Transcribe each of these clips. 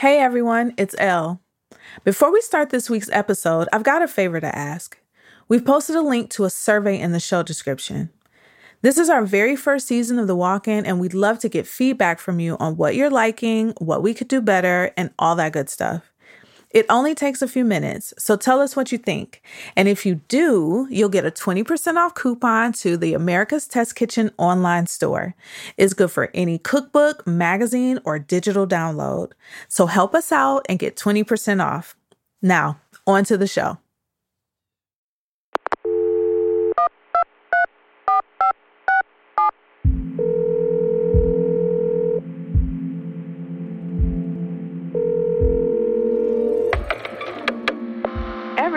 Hey everyone, it's Elle. Before we start this week's episode, I've got a favor to ask. We've posted a link to a survey in the show description. This is our very first season of The Walk In, and we'd love to get feedback from you on what you're liking, what we could do better, and all that good stuff. It only takes a few minutes, so tell us what you think. And if you do, you'll get a 20% off coupon to the America's Test Kitchen online store. It's good for any cookbook, magazine, or digital download. So help us out and get 20% off. Now, on to the show.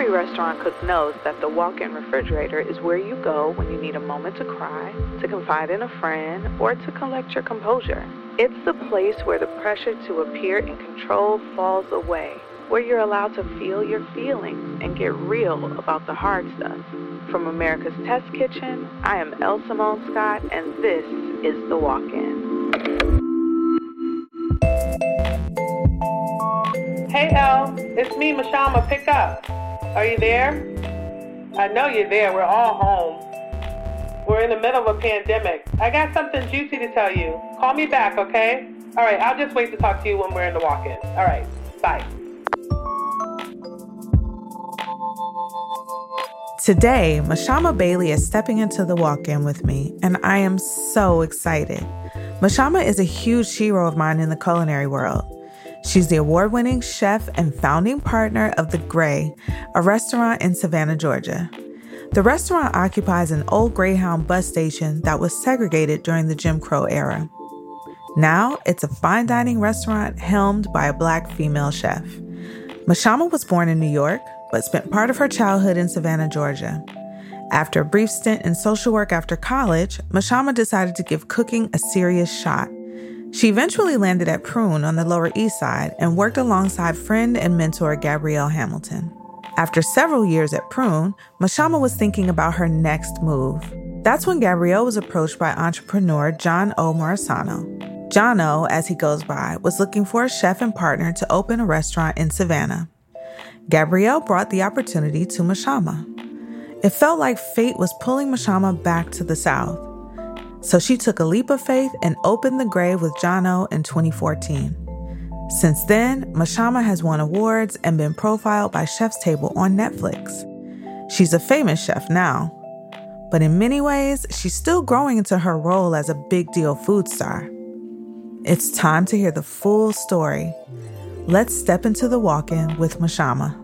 Every restaurant cook knows that the walk in refrigerator is where you go when you need a moment to cry, to confide in a friend, or to collect your composure. It's the place where the pressure to appear in control falls away, where you're allowed to feel your feelings and get real about the hard stuff. From America's Test Kitchen, I am Elle Simone Scott, and this is The Walk In. Hey, El, it's me, Mashama. Pick up. Are you there? I know you're there. We're all home. We're in the middle of a pandemic. I got something juicy to tell you. Call me back, okay? All right, I'll just wait to talk to you when we're in the walk in. All right, bye. Today, Mashama Bailey is stepping into the walk in with me, and I am so excited. Mashama is a huge hero of mine in the culinary world. She's the award winning chef and founding partner of The Grey, a restaurant in Savannah, Georgia. The restaurant occupies an old Greyhound bus station that was segregated during the Jim Crow era. Now, it's a fine dining restaurant helmed by a black female chef. Mashama was born in New York, but spent part of her childhood in Savannah, Georgia. After a brief stint in social work after college, Mashama decided to give cooking a serious shot. She eventually landed at Prune on the Lower East Side and worked alongside friend and mentor Gabrielle Hamilton. After several years at Prune, Mashama was thinking about her next move. That's when Gabrielle was approached by entrepreneur John O. Morisano. John O., as he goes by, was looking for a chef and partner to open a restaurant in Savannah. Gabrielle brought the opportunity to Mashama. It felt like fate was pulling Mashama back to the South. So she took a leap of faith and opened the Grey with Jono in 2014. Since then, Mashama has won awards and been profiled by Chef's Table on Netflix. She's a famous chef now, but in many ways, she's still growing into her role as a big deal food star. It's time to hear the full story. Let's step into the walk in with Mashama.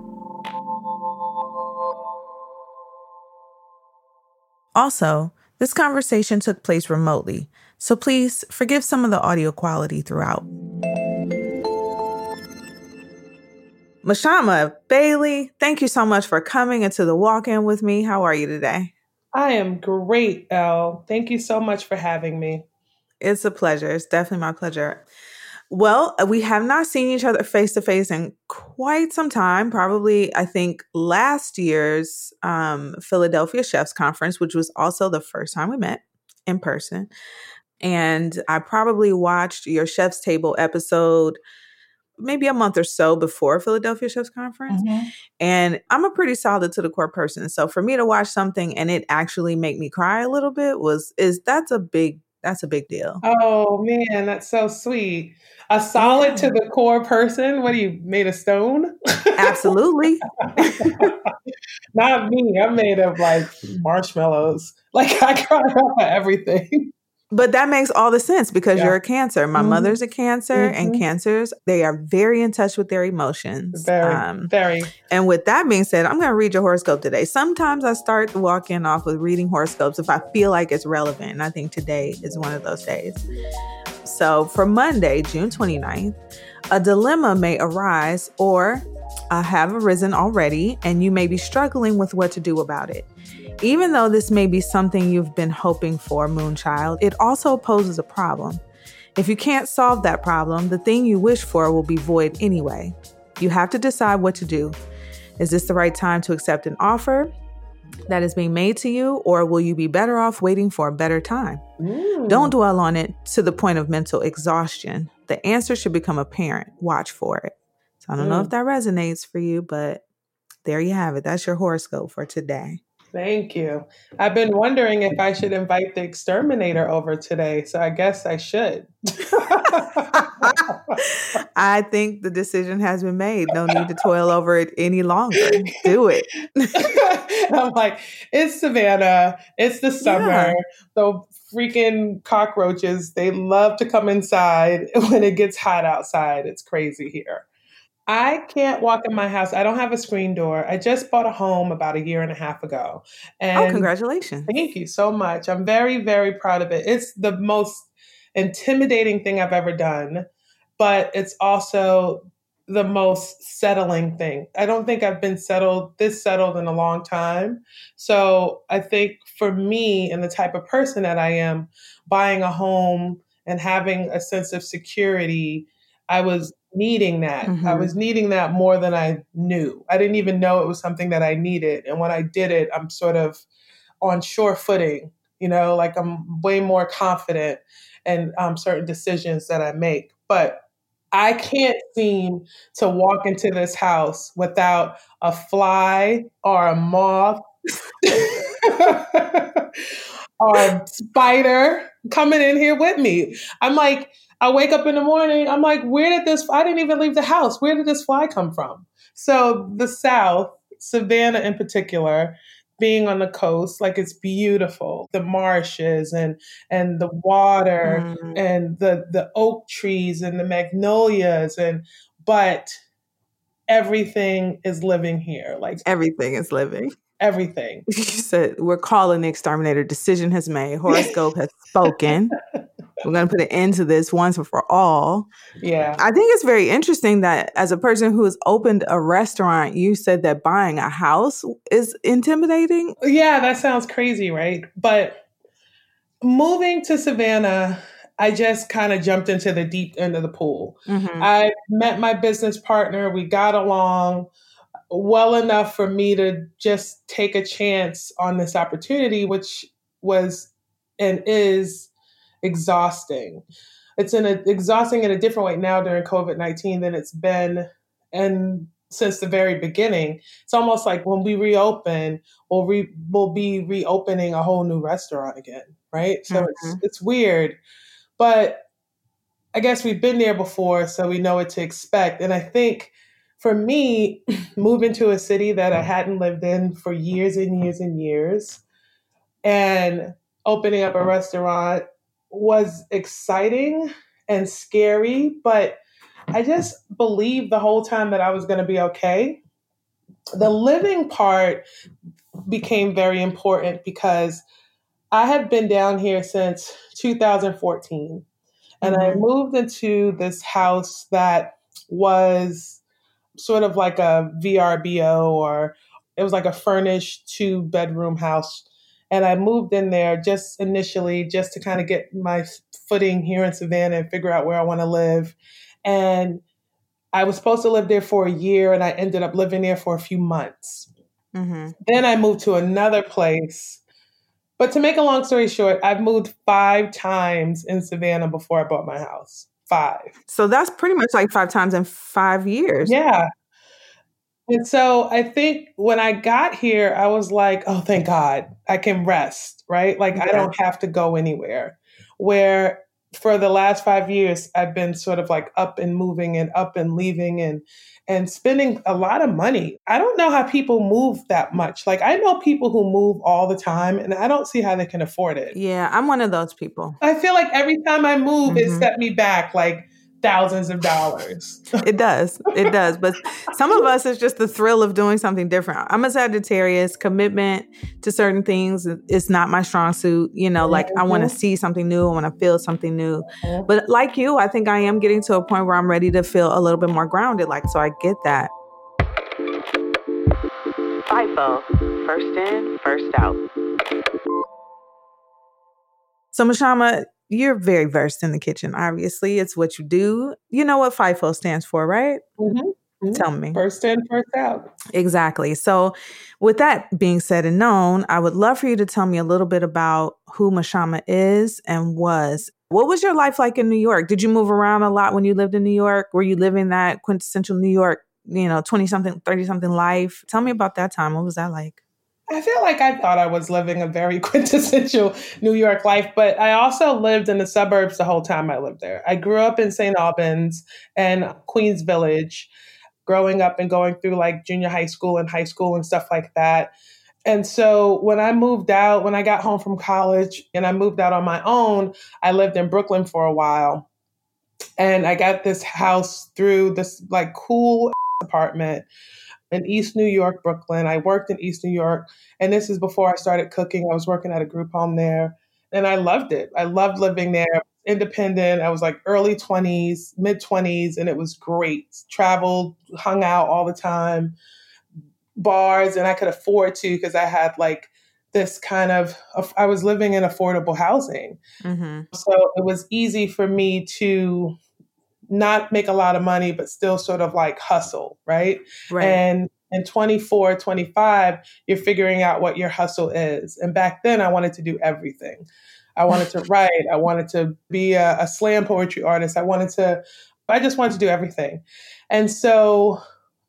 Also, this conversation took place remotely, so please forgive some of the audio quality throughout. Mashama Bailey, thank you so much for coming into the walk in with me. How are you today? I am great, Elle. Thank you so much for having me. It's a pleasure. It's definitely my pleasure. Well, we have not seen each other face to face in quite some time. Probably, I think last year's um, Philadelphia Chefs Conference, which was also the first time we met in person. And I probably watched your Chef's Table episode maybe a month or so before Philadelphia Chefs Conference. Mm-hmm. And I'm a pretty solid to the core person. So for me to watch something and it actually make me cry a little bit was is that's a big that's a big deal. Oh man, that's so sweet. A solid yeah. to the core person. What are you made of stone? Absolutely. Not me. I'm made of like marshmallows. Like I cry about everything. But that makes all the sense because yeah. you're a cancer. My mm-hmm. mother's a cancer, mm-hmm. and cancers, they are very in touch with their emotions. Very, um, very. And with that being said, I'm going to read your horoscope today. Sometimes I start walking off with reading horoscopes if I feel like it's relevant. And I think today is one of those days. So for Monday, June 29th, a dilemma may arise or uh, have arisen already, and you may be struggling with what to do about it. Even though this may be something you've been hoping for, Moonchild, it also poses a problem. If you can't solve that problem, the thing you wish for will be void anyway. You have to decide what to do. Is this the right time to accept an offer that is being made to you, or will you be better off waiting for a better time? Mm. Don't dwell on it to the point of mental exhaustion. the answer should become apparent. Watch for it. So I don't mm. know if that resonates for you, but there you have it. That's your horoscope for today. Thank you. I've been wondering if I should invite the exterminator over today, so I guess I should. I think the decision has been made. No need to toil over it any longer. Do it. I'm like, it's Savannah. It's the summer. Yeah. The freaking cockroaches, they love to come inside when it gets hot outside. It's crazy here. I can't walk in my house. I don't have a screen door. I just bought a home about a year and a half ago. Oh, and oh, congratulations. Thank you so much. I'm very, very proud of it. It's the most intimidating thing I've ever done, but it's also the most settling thing. I don't think I've been settled this settled in a long time. So I think for me and the type of person that I am, buying a home and having a sense of security, I was needing that. Mm-hmm. I was needing that more than I knew. I didn't even know it was something that I needed. And when I did it, I'm sort of on sure footing, you know, like I'm way more confident in um, certain decisions that I make. But I can't seem to walk into this house without a fly or a moth or a spider coming in here with me. I'm like, I wake up in the morning, I'm like, where did this, I didn't even leave the house. Where did this fly come from? So the South, Savannah in particular, being on the coast like it's beautiful the marshes and and the water mm. and the the oak trees and the magnolias and but everything is living here like everything is living everything you said we're calling the exterminator decision has made horoscope has spoken we're going to put an end to this once and for all. Yeah. I think it's very interesting that as a person who has opened a restaurant, you said that buying a house is intimidating. Yeah, that sounds crazy, right? But moving to Savannah, I just kind of jumped into the deep end of the pool. Mm-hmm. I met my business partner, we got along well enough for me to just take a chance on this opportunity, which was and is exhausting. It's in a, exhausting in a different way now during COVID 19 than it's been and since the very beginning. It's almost like when we reopen, we'll, re, we'll be reopening a whole new restaurant again, right? So mm-hmm. it's, it's weird. But I guess we've been there before, so we know what to expect. And I think for me, moving to a city that I hadn't lived in for years and years and years, and opening up a restaurant was exciting and scary, but I just believed the whole time that I was going to be okay. The living part became very important because I had been down here since 2014 and mm-hmm. I moved into this house that was sort of like a VRBO or it was like a furnished two bedroom house and I moved in there just initially, just to kind of get my footing here in Savannah and figure out where I want to live. And I was supposed to live there for a year, and I ended up living there for a few months. Mm-hmm. Then I moved to another place. But to make a long story short, I've moved five times in Savannah before I bought my house. Five. So that's pretty much like five times in five years. Yeah. And so I think when I got here, I was like, oh, thank God I can rest, right? Like yeah. I don't have to go anywhere. Where for the last five years, I've been sort of like up and moving and up and leaving and and spending a lot of money. I don't know how people move that much. Like I know people who move all the time and I don't see how they can afford it. Yeah, I'm one of those people. I feel like every time I move, mm-hmm. it set me back like thousands of dollars. it does. It does. But some of us, it's just the thrill of doing something different. I'm a Sagittarius. Commitment to certain things is not my strong suit. You know, like mm-hmm. I want to see something new. I want to feel something new. Mm-hmm. But like you, I think I am getting to a point where I'm ready to feel a little bit more grounded. Like, so I get that. FIFO, first in, first out. So, Mashama, you're very versed in the kitchen. Obviously, it's what you do. You know what FIFO stands for, right? Mm-hmm. Mm-hmm. Tell me. First in, first out. Exactly. So, with that being said and known, I would love for you to tell me a little bit about who Mashama is and was. What was your life like in New York? Did you move around a lot when you lived in New York? Were you living that quintessential New York, you know, 20 something, 30 something life? Tell me about that time. What was that like? I feel like I thought I was living a very quintessential New York life, but I also lived in the suburbs the whole time I lived there. I grew up in St. Albans and Queens Village, growing up and going through like junior high school and high school and stuff like that. And so when I moved out, when I got home from college and I moved out on my own, I lived in Brooklyn for a while. And I got this house through this like cool apartment in East New York, Brooklyn. I worked in East New York, and this is before I started cooking. I was working at a group home there, and I loved it. I loved living there. Independent. I was like early 20s, mid 20s, and it was great. Traveled, hung out all the time, bars, and I could afford to because I had like this kind of, I was living in affordable housing. Mm-hmm. So it was easy for me to not make a lot of money, but still sort of like hustle, right? right. And in 24, 25, you're figuring out what your hustle is. And back then, I wanted to do everything. I wanted to write. I wanted to be a, a, slam poetry artist. I wanted to, I just wanted to do everything. And so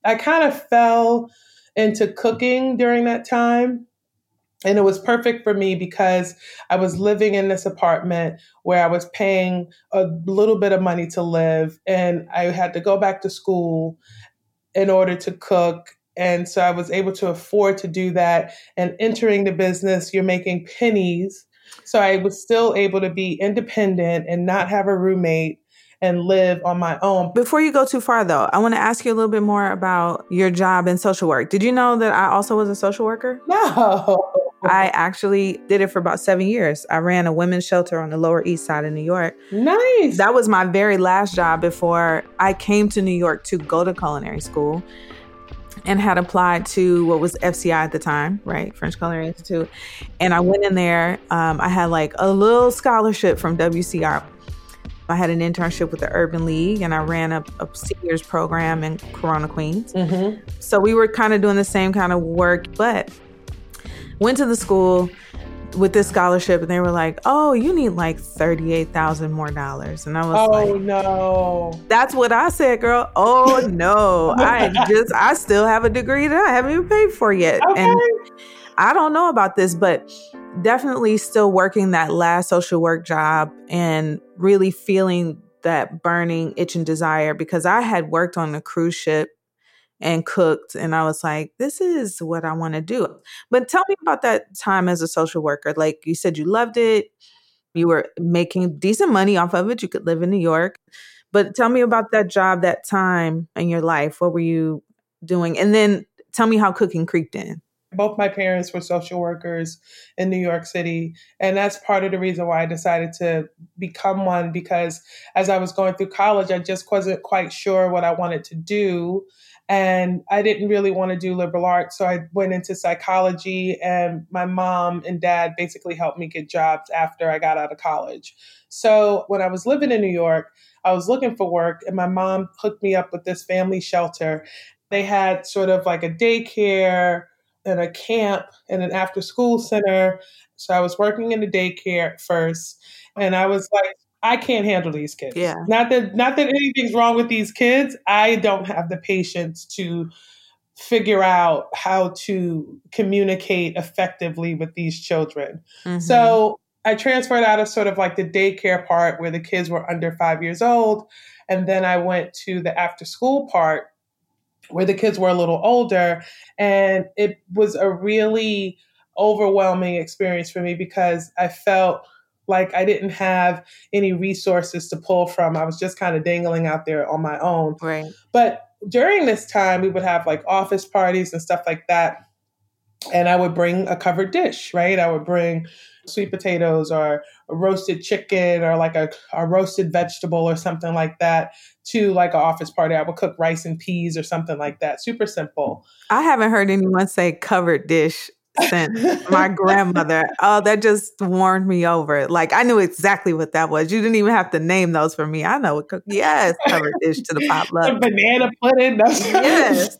I kind of fell into cooking during that time. And it was perfect for me because I was living in this apartment where I was paying a little bit of money to live, and I had to go back to school in order to cook. And so I was able to afford to do that. And entering the business, you're making pennies. So I was still able to be independent and not have a roommate and live on my own. Before you go too far, though, I want to ask you a little bit more about your job in social work. Did you know that I also was a social worker? No. I actually did it for about seven years. I ran a women's shelter on the Lower East Side of New York. Nice. That was my very last job before I came to New York to go to culinary school and had applied to what was FCI at the time, right? French Culinary Institute. And I went in there. Um, I had like a little scholarship from WCR. I had an internship with the Urban League and I ran a, a seniors program in Corona, Queens. Mm-hmm. So we were kind of doing the same kind of work, but went to the school with this scholarship and they were like, "Oh, you need like 38,000 more dollars." And I was oh, like, "Oh no." That's what I said, girl. Oh no. I just I still have a degree that I haven't even paid for yet. Okay. And I don't know about this, but definitely still working that last social work job and really feeling that burning itch and desire because I had worked on a cruise ship and cooked and I was like this is what I want to do. But tell me about that time as a social worker. Like you said you loved it. You were making decent money off of it. You could live in New York. But tell me about that job that time in your life. What were you doing? And then tell me how cooking creeped in both my parents were social workers in New York City. And that's part of the reason why I decided to become one because as I was going through college, I just wasn't quite sure what I wanted to do. And I didn't really want to do liberal arts. So I went into psychology, and my mom and dad basically helped me get jobs after I got out of college. So when I was living in New York, I was looking for work, and my mom hooked me up with this family shelter. They had sort of like a daycare and a camp and an after school center. So I was working in the daycare first, and I was like, I can't handle these kids. Yeah. Not that not that anything's wrong with these kids. I don't have the patience to figure out how to communicate effectively with these children. Mm-hmm. So I transferred out of sort of like the daycare part where the kids were under five years old. And then I went to the after school part where the kids were a little older. And it was a really overwhelming experience for me because I felt like I didn't have any resources to pull from. I was just kind of dangling out there on my own. Right. But during this time, we would have like office parties and stuff like that. And I would bring a covered dish, right? I would bring sweet potatoes or a roasted chicken or like a, a roasted vegetable or something like that to like an office party. I would cook rice and peas or something like that. Super simple. I haven't heard anyone say covered dish accent. My grandmother. Oh, that just warned me over. Like I knew exactly what that was. You didn't even have to name those for me. I know what cookie. Yes, covered dish to the potluck. The banana pudding. yes.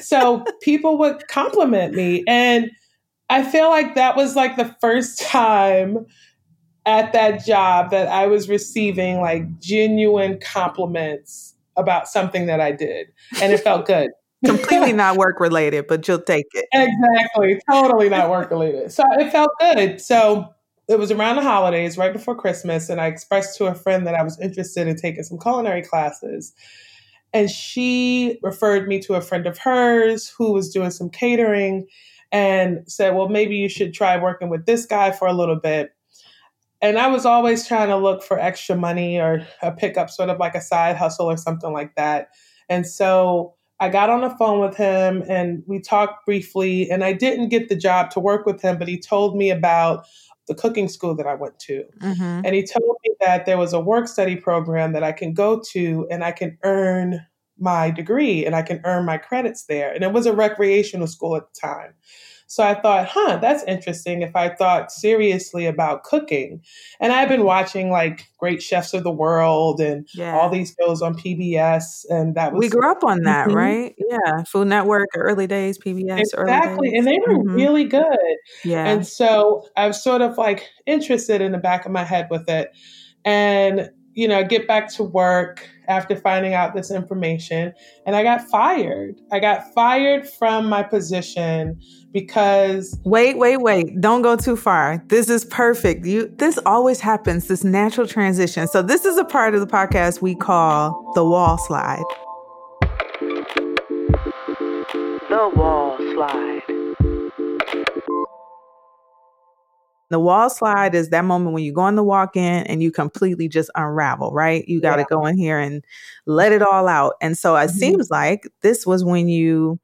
so people would compliment me, and I feel like that was like the first time at that job that I was receiving like genuine compliments about something that I did, and it felt good. Completely not work related, but you'll take it. Exactly. Totally not work related. So it felt good. So it was around the holidays, right before Christmas, and I expressed to a friend that I was interested in taking some culinary classes. And she referred me to a friend of hers who was doing some catering and said, Well, maybe you should try working with this guy for a little bit. And I was always trying to look for extra money or a pickup, sort of like a side hustle or something like that. And so I got on the phone with him and we talked briefly. And I didn't get the job to work with him, but he told me about the cooking school that I went to. Mm-hmm. And he told me that there was a work study program that I can go to and I can earn my degree and I can earn my credits there. And it was a recreational school at the time. So I thought, huh, that's interesting if I thought seriously about cooking. And I've been watching like Great Chefs of the World and yeah. all these shows on PBS. And that was. We grew up on that, mm-hmm. right? Yeah. Food Network, early days, PBS. Exactly. And they were mm-hmm. really good. Yeah. And so I was sort of like interested in the back of my head with it. And, you know, get back to work after finding out this information and I got fired. I got fired from my position because Wait, wait, wait. Don't go too far. This is perfect. You this always happens, this natural transition. So this is a part of the podcast we call the wall slide. The wall slide. The wall slide is that moment when you go on the walk in and you completely just unravel, right? You got to yeah. go in here and let it all out. And so it mm-hmm. seems like this was when you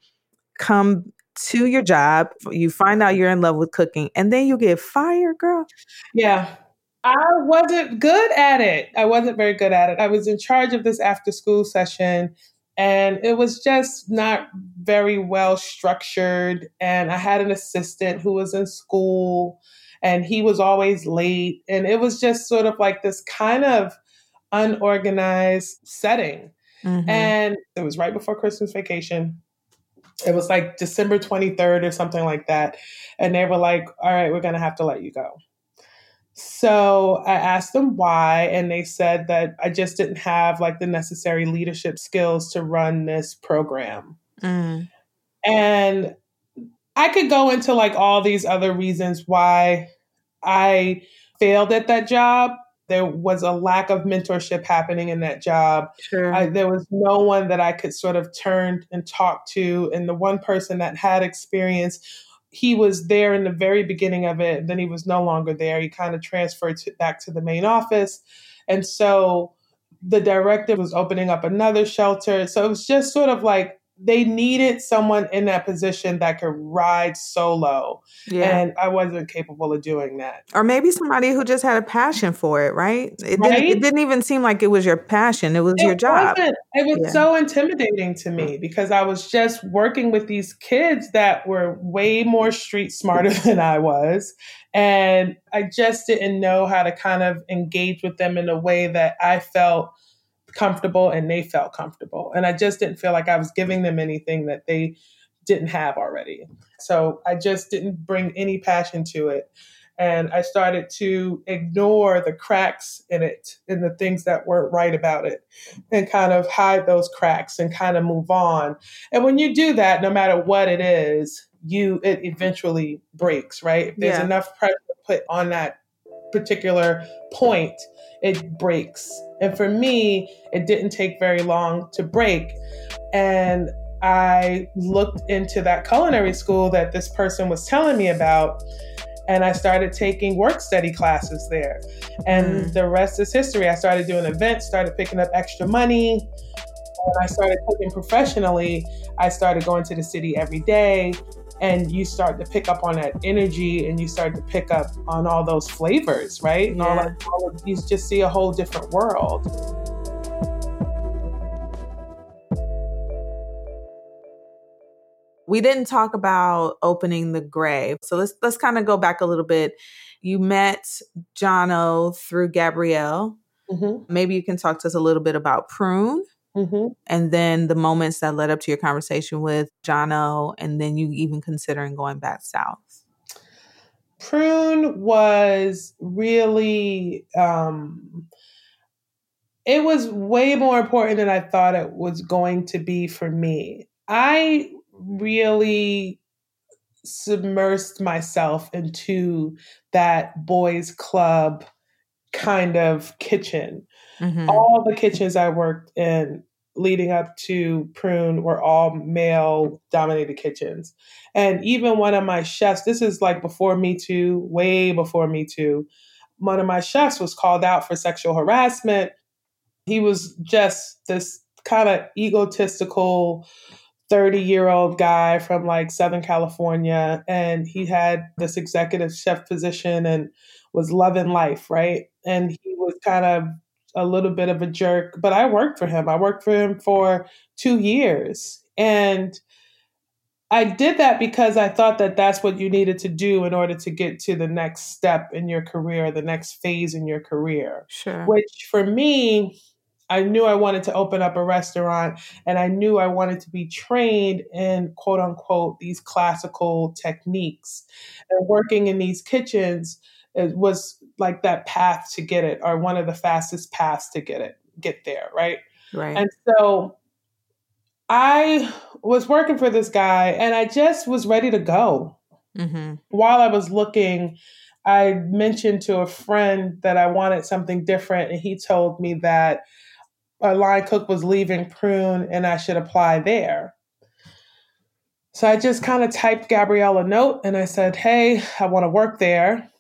come to your job, you find out you're in love with cooking, and then you get fired, girl. Yeah. I wasn't good at it. I wasn't very good at it. I was in charge of this after school session and it was just not very well structured. And I had an assistant who was in school and he was always late. And it was just sort of like this kind of unorganized setting. Mm-hmm. And it was right before Christmas vacation. It was like December 23rd or something like that. And they were like, all right, we're going to have to let you go. So I asked them why, and they said that I just didn't have like the necessary leadership skills to run this program. Mm. And I could go into like all these other reasons why I failed at that job. There was a lack of mentorship happening in that job. Sure. I, there was no one that I could sort of turn and talk to. And the one person that had experience, he was there in the very beginning of it. Then he was no longer there. He kind of transferred to, back to the main office. And so the director was opening up another shelter. So it was just sort of like they needed someone in that position that could ride solo. Yeah. And I wasn't capable of doing that. Or maybe somebody who just had a passion for it, right? It, right? Didn't, it didn't even seem like it was your passion, it was it your job. Wasn't. It was yeah. so intimidating to me because I was just working with these kids that were way more street smarter than I was. And I just didn't know how to kind of engage with them in a way that I felt comfortable and they felt comfortable. And I just didn't feel like I was giving them anything that they didn't have already. So I just didn't bring any passion to it. And I started to ignore the cracks in it and the things that weren't right about it and kind of hide those cracks and kind of move on. And when you do that, no matter what it is, you it eventually breaks, right? If there's yeah. enough pressure put on that particular point, it breaks. And for me, it didn't take very long to break. And I looked into that culinary school that this person was telling me about. And I started taking work study classes there. And mm. the rest is history. I started doing events, started picking up extra money. When I started cooking professionally, I started going to the city every day and you start to pick up on that energy and you start to pick up on all those flavors, right? Yeah. All, all of, you just see a whole different world. We didn't talk about opening the Grey. So let's let's kind of go back a little bit. You met Jono through Gabrielle. Mm-hmm. Maybe you can talk to us a little bit about Prune. Mm-hmm. And then the moments that led up to your conversation with Jono, and then you even considering going back south. Prune was really, um, it was way more important than I thought it was going to be for me. I really submersed myself into that boys' club kind of kitchen. Mm-hmm. All the kitchens I worked in leading up to Prune were all male dominated kitchens. And even one of my chefs, this is like before Me Too, way before Me Too, one of my chefs was called out for sexual harassment. He was just this kind of egotistical 30 year old guy from like Southern California. And he had this executive chef position and was loving life, right? And he was kind of a little bit of a jerk, but I worked for him. I worked for him for two years. And I did that because I thought that that's what you needed to do in order to get to the next step in your career, the next phase in your career. Sure. Which for me, I knew I wanted to open up a restaurant and I knew I wanted to be trained in quote unquote these classical techniques. And working in these kitchens it was like that path to get it or one of the fastest paths to get it get there right? Right. And so i was working for this guy and i just was ready to go. Mm-hmm. while i was looking i mentioned to a friend that i wanted something different and he told me that a line cook was leaving prune and i should apply there. So i just kind of typed gabrielle a note and i said hey i want to work there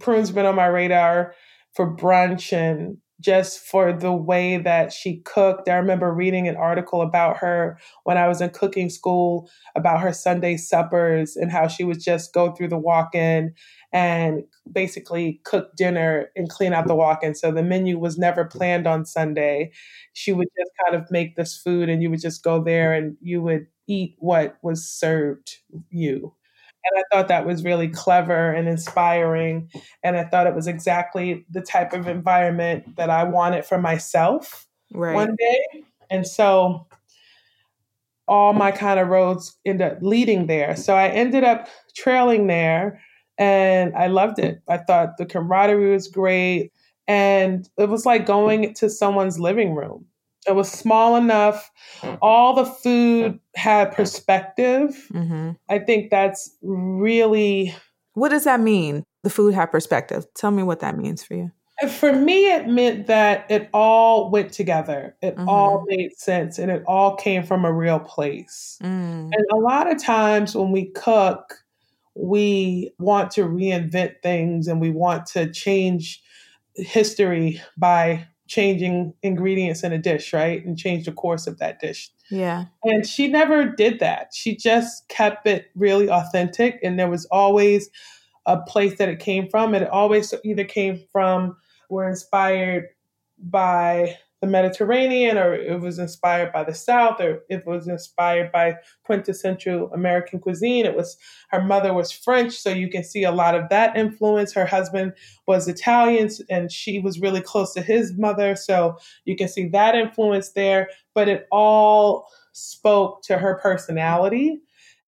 Prune's been on my radar for brunch and just for the way that she cooked. I remember reading an article about her when I was in cooking school about her Sunday suppers and how she would just go through the walk in and basically cook dinner and clean out the walk in. So the menu was never planned on Sunday. She would just kind of make this food and you would just go there and you would eat what was served you. And I thought that was really clever and inspiring. And I thought it was exactly the type of environment that I wanted for myself right. one day. And so all my kind of roads ended up leading there. So I ended up trailing there and I loved it. I thought the camaraderie was great. And it was like going to someone's living room. It was small enough. All the food had perspective. Mm-hmm. I think that's really. What does that mean? The food had perspective. Tell me what that means for you. For me, it meant that it all went together. It mm-hmm. all made sense and it all came from a real place. Mm. And a lot of times when we cook, we want to reinvent things and we want to change history by changing ingredients in a dish, right? And change the course of that dish. Yeah. And she never did that. She just kept it really authentic. And there was always a place that it came from. And it always either came from, we're inspired by the Mediterranean, or it was inspired by the South, or it was inspired by quintessential American cuisine. It was her mother was French, so you can see a lot of that influence. Her husband was Italian, and she was really close to his mother, so you can see that influence there. But it all spoke to her personality,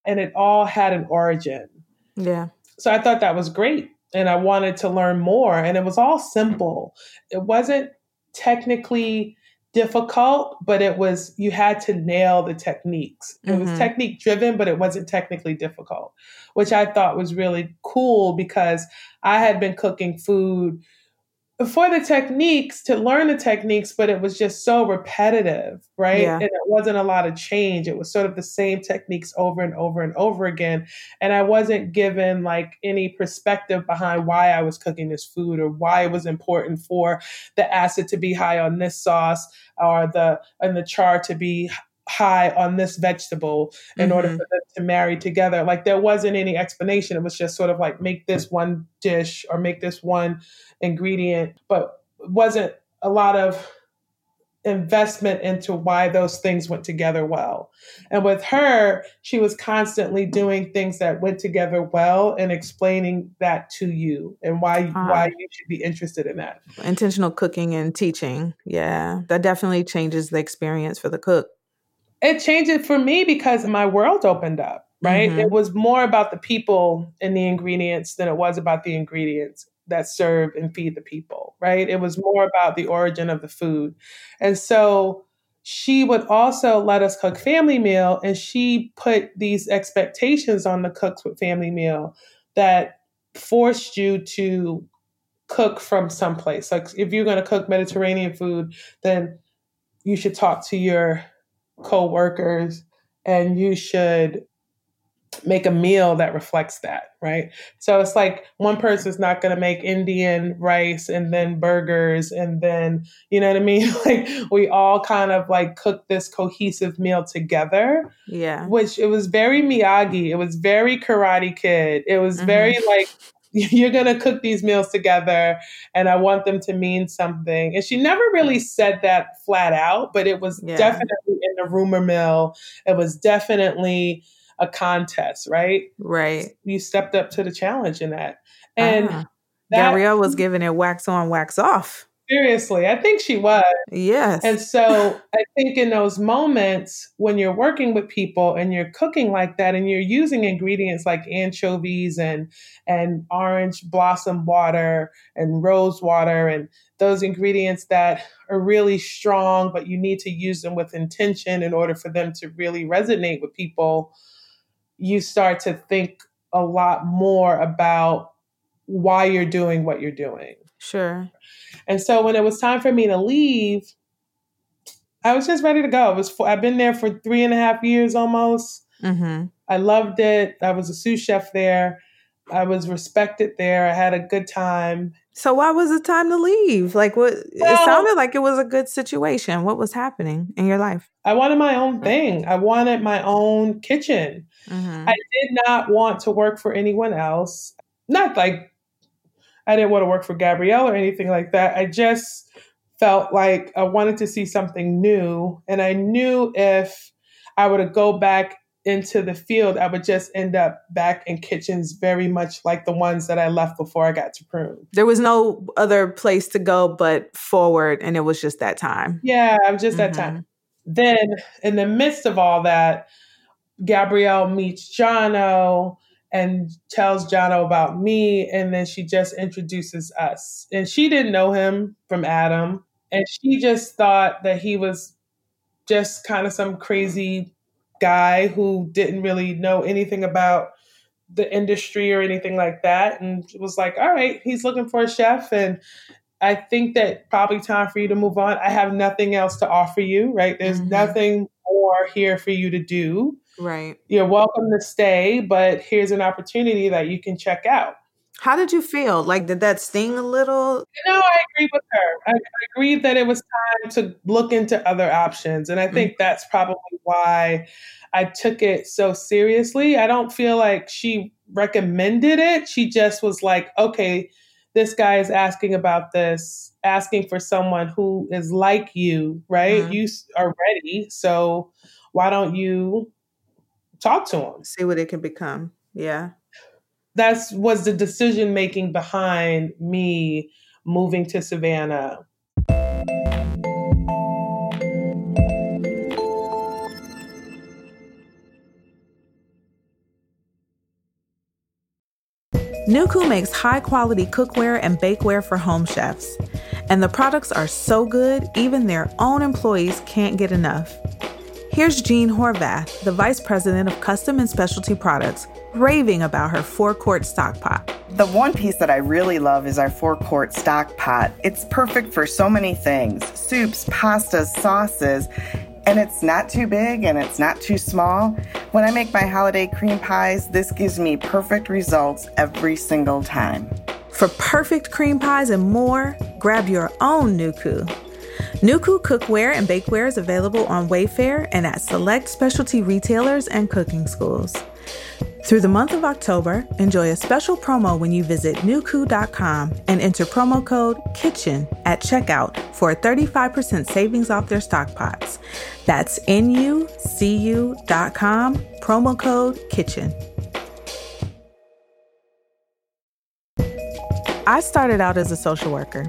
and it all had an origin. Yeah. So I thought that was great and I wanted to learn more. And it was all simple. It wasn't technically difficult, but it was you had to nail the techniques. It mm-hmm. was technique driven, but it wasn't technically difficult, which I thought was really cool because I had been cooking food for the techniques to learn the techniques, but it was just so repetitive, right? Yeah. And it wasn't a lot of change. It was sort of the same techniques over and over and over again. And I wasn't given like any perspective behind why I was cooking this food or why it was important for the acid to be high on this sauce or the and the char to be high on this vegetable in mm-hmm. order for them to marry together. Like there wasn't any explanation. It was just sort of like make this one dish or make this one ingredient, but wasn't a lot of investment into why those things went together well. And with her, she was constantly doing things that went together well and explaining that to you and why uh, why you should be interested in that. Intentional cooking and teaching. Yeah. That definitely changes the experience for the cook. It changed it for me because my world opened up, right? Mm-hmm. It was more about the people and the ingredients than it was about the ingredients that serve and feed the people, right? It was more about the origin of the food. And so she would also let us cook family meal and she put these expectations on the cooks with family meal that forced you to cook from someplace. Like if you're going to cook Mediterranean food, then you should talk to your co-workers and you should make a meal that reflects that, right? So it's like one person's not going to make Indian rice and then burgers and then, you know what I mean? like we all kind of like cook this cohesive meal together. Yeah. Which it was very Miyagi. It was very Karate Kid. It was mm-hmm. very like you're going to cook these meals together and I want them to mean something. And she never really said that flat out, but it was yeah. definitely in the rumor mill. It was definitely a contest, right? Right. You stepped up to the challenge in that. And uh-huh. that, Gabrielle was giving it wax on, wax off. Seriously, I think she was. Yes. And so I think in those moments when you're working with people and you're cooking like that and you're using ingredients like anchovies and and orange blossom water and rose water and those ingredients that are really strong but you need to use them with intention in order for them to really resonate with people you start to think a lot more about why you're doing what you're doing. Sure. And so when it was time for me to leave, I was just ready to go. It was I've been there for three and a half years almost. Mm-hmm. I loved it. I was a sous chef there. I was respected there. I had a good time. So why was it time to leave? Like what well, it sounded like it was a good situation. What was happening in your life? I wanted my own thing. I wanted my own kitchen. Mm-hmm. I did not want to work for anyone else. Not like I didn't want to work for Gabrielle or anything like that. I just felt like I wanted to see something new. And I knew if I were to go back into the field, I would just end up back in kitchens very much like the ones that I left before I got to Prune. There was no other place to go but forward, and it was just that time. Yeah, it was just mm-hmm. that time. Then, in the midst of all that, Gabrielle meets Jono and tells Jono about me, and then she just introduces us. And she didn't know him from Adam, and she just thought that he was just kind of some crazy guy who didn't really know anything about the industry or anything like that and was like all right he's looking for a chef and i think that probably time for you to move on i have nothing else to offer you right there's mm-hmm. nothing more here for you to do right you're welcome to stay but here's an opportunity that you can check out how did you feel? Like, did that sting a little? You know, I agree with her. I, I agreed that it was time to look into other options. And I think mm-hmm. that's probably why I took it so seriously. I don't feel like she recommended it. She just was like, okay, this guy is asking about this, asking for someone who is like you, right? Mm-hmm. You are ready. So why don't you talk to him? See what it can become. Yeah that's was the decision making behind me moving to Savannah. Nucu makes high quality cookware and bakeware for home chefs. And the products are so good, even their own employees can't get enough. Here's Jean Horvath, the Vice President of Custom and Specialty Products, raving about her four quart stock pot. The one piece that I really love is our four quart stock pot. It's perfect for so many things soups, pastas, sauces, and it's not too big and it's not too small. When I make my holiday cream pies, this gives me perfect results every single time. For perfect cream pies and more, grab your own Nucu. Nucu cookware and bakeware is available on Wayfair and at select specialty retailers and cooking schools. Through the month of October, enjoy a special promo when you visit nucu.com and enter promo code KITCHEN at checkout for a 35% savings off their stockpots. That's N-U-C-U dot com, promo code KITCHEN. I started out as a social worker.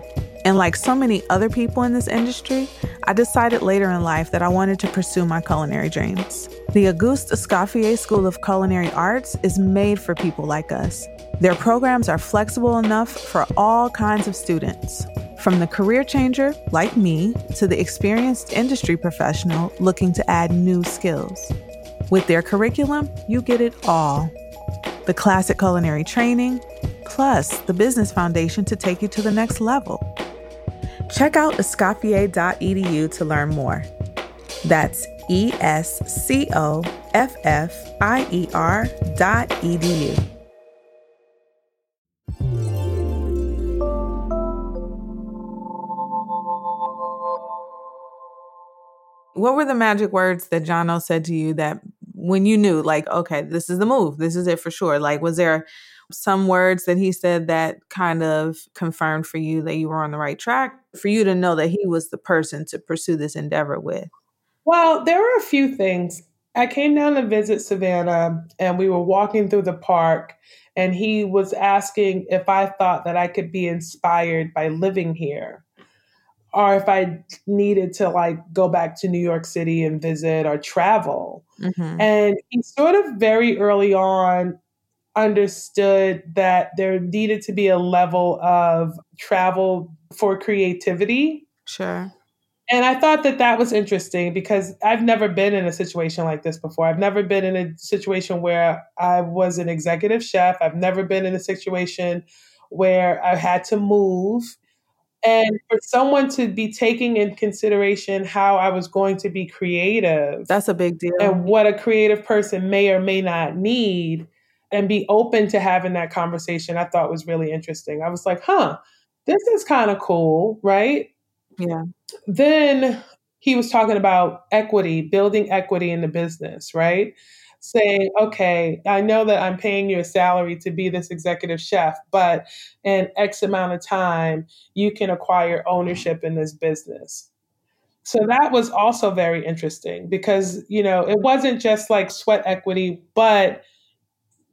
And like so many other people in this industry, I decided later in life that I wanted to pursue my culinary dreams. The Auguste Escoffier School of Culinary Arts is made for people like us. Their programs are flexible enough for all kinds of students, from the career changer, like me, to the experienced industry professional looking to add new skills. With their curriculum, you get it all the classic culinary training, plus the business foundation to take you to the next level. Check out escoffier.edu to learn more. That's E S C O F F I E R dot edu. What were the magic words that Johno said to you that when you knew, like, okay, this is the move, this is it for sure? Like, was there some words that he said that kind of confirmed for you that you were on the right track for you to know that he was the person to pursue this endeavor with? Well, there were a few things. I came down to visit Savannah and we were walking through the park and he was asking if I thought that I could be inspired by living here or if I needed to like go back to New York City and visit or travel. Mm-hmm. And he sort of very early on understood that there needed to be a level of travel for creativity. Sure. And I thought that that was interesting because I've never been in a situation like this before. I've never been in a situation where I was an executive chef. I've never been in a situation where I had to move. And for someone to be taking in consideration how I was going to be creative. That's a big deal. And what a creative person may or may not need and be open to having that conversation, I thought was really interesting. I was like, huh, this is kind of cool, right? Yeah. Then he was talking about equity, building equity in the business, right? Saying, okay, I know that I'm paying you a salary to be this executive chef, but in X amount of time, you can acquire ownership in this business. So that was also very interesting because, you know, it wasn't just like sweat equity, but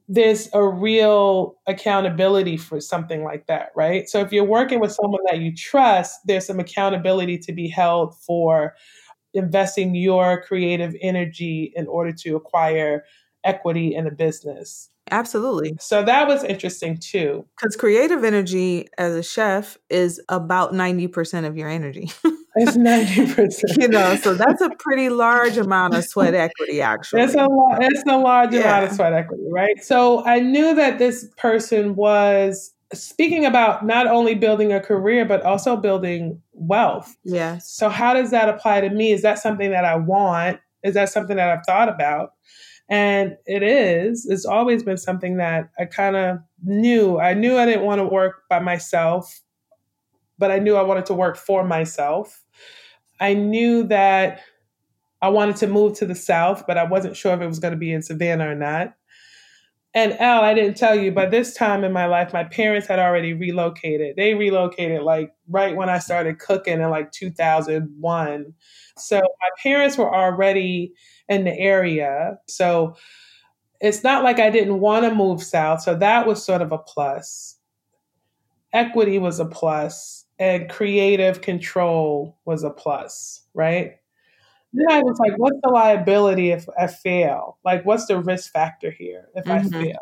there's a real accountability for something like that, right? So if you're working with someone that you trust, there's some accountability to be held for investing your creative energy in order to acquire equity in a business. Absolutely. So that was interesting too. Because creative energy as a chef is about 90% of your energy. it's 90%. you know, so that's a pretty large amount of sweat equity, actually. It's a, lot, it's a large yeah. amount of sweat equity, right? So I knew that this person was speaking about not only building a career, but also building wealth. Yes. So how does that apply to me? Is that something that I want? Is that something that I've thought about? And it is, it's always been something that I kind of knew. I knew I didn't want to work by myself, but I knew I wanted to work for myself. I knew that I wanted to move to the South, but I wasn't sure if it was going to be in Savannah or not. And Elle, I didn't tell you, but this time in my life, my parents had already relocated. They relocated like right when I started cooking in like 2001. So my parents were already in the area. So it's not like I didn't want to move south. So that was sort of a plus. Equity was a plus, and creative control was a plus, right? Then I was like, what's the liability if I fail? Like, what's the risk factor here if mm-hmm. I fail?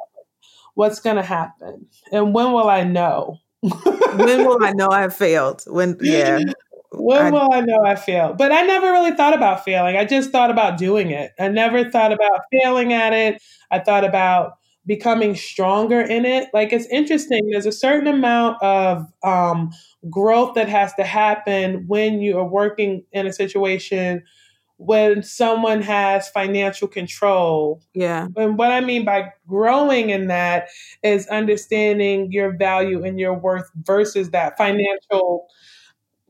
What's going to happen? And when will I know? when will I know I failed? When, yeah. When I, will I know I failed? But I never really thought about failing. I just thought about doing it. I never thought about failing at it. I thought about becoming stronger in it. Like it's interesting. There's a certain amount of um, growth that has to happen when you are working in a situation when someone has financial control. Yeah. And what I mean by growing in that is understanding your value and your worth versus that financial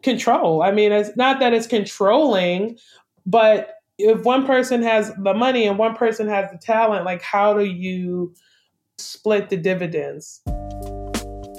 control. I mean, it's not that it's controlling, but if one person has the money and one person has the talent, like how do you split the dividends?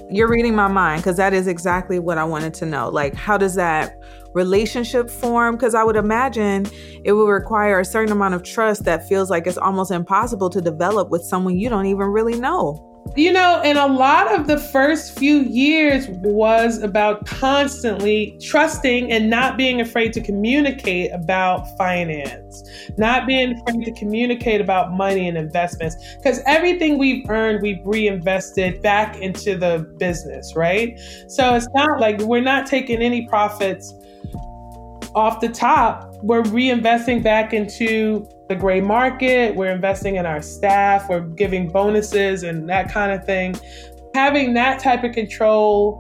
You're reading my mind because that is exactly what I wanted to know. Like, how does that relationship form? Because I would imagine it would require a certain amount of trust that feels like it's almost impossible to develop with someone you don't even really know. You know, and a lot of the first few years was about constantly trusting and not being afraid to communicate about finance, not being afraid to communicate about money and investments. Because everything we've earned, we've reinvested back into the business, right? So it's not like we're not taking any profits off the top. We're reinvesting back into the Grey Market, we're investing in our staff, we're giving bonuses and that kind of thing. Having that type of control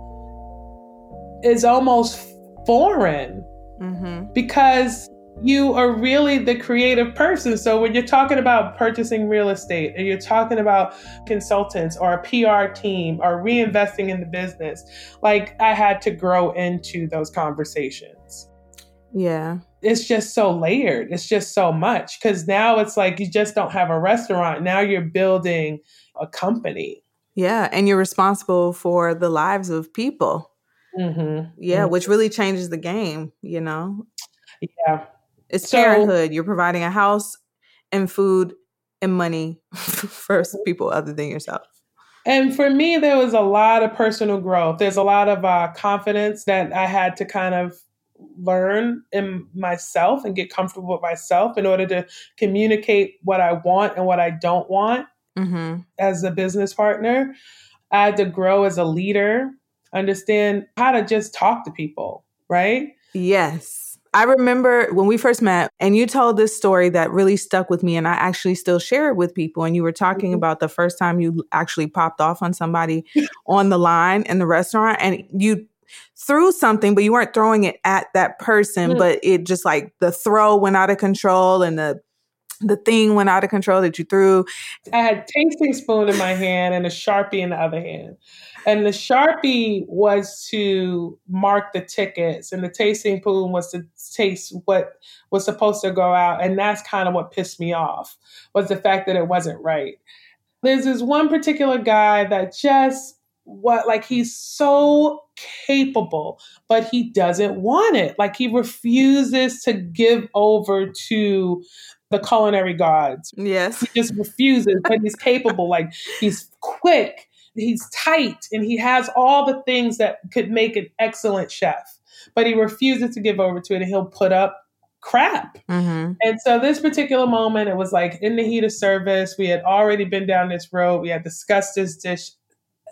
is almost foreign mm-hmm. because you are really the creative person. So when you're talking about purchasing real estate and you're talking about consultants or a PR team or reinvesting in the business, like I had to grow into those conversations. Yeah it's just so layered. It's just so much because now it's like you just don't have a restaurant. Now you're building a company. Yeah. And you're responsible for the lives of people. Mm-hmm. Yeah. Mm-hmm. Which really changes the game, you know? Yeah. It's so, parenthood. You're providing a house and food and money for people other than yourself. And for me, there was a lot of personal growth. There's a lot of uh, confidence that I had to kind of learn in myself and get comfortable with myself in order to communicate what I want and what I don't want mm-hmm. as a business partner. I had to grow as a leader, understand how to just talk to people, right? Yes. I remember when we first met, and you told this story that really stuck with me, and I actually still share it with people. And you were talking mm-hmm. about the first time you actually popped off on somebody on the line in the restaurant, and you threw something, but you weren't throwing it at that person, mm. but it just like the throw went out of control and the the thing went out of control that you threw. I had tasting spoon in my hand and a sharpie in the other hand. And the sharpie was to mark the tickets, and the tasting spoon was to taste what was supposed to go out. And that's kind of what pissed me off was the fact that it wasn't right. There's this one particular guy that just what like he's so capable but he doesn't want it like he refuses to give over to the culinary gods yes he just refuses but he's capable like he's quick he's tight and he has all the things that could make an excellent chef but he refuses to give over to it and he'll put up crap. Mm-hmm. And so this particular moment, it was like in the heat of service. We had already been down this road. We had discussed this dish